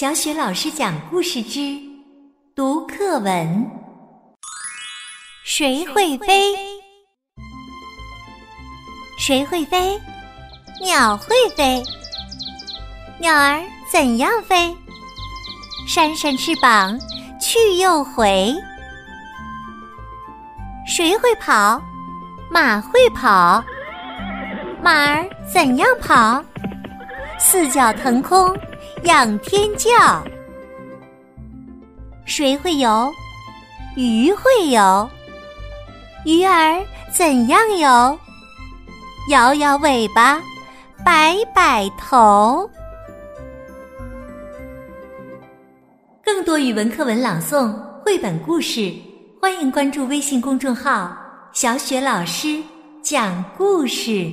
小雪老师讲故事之读课文：谁会飞？谁会飞？鸟会飞。鸟儿怎样飞？扇扇翅膀，去又回。谁会跑？马会跑。马儿怎样跑？四脚腾空。仰天叫，谁会游？鱼会游。鱼儿怎样游？摇摇尾巴，摆摆头。更多语文课文朗诵、绘本故事，欢迎关注微信公众号“小雪老师讲故事”。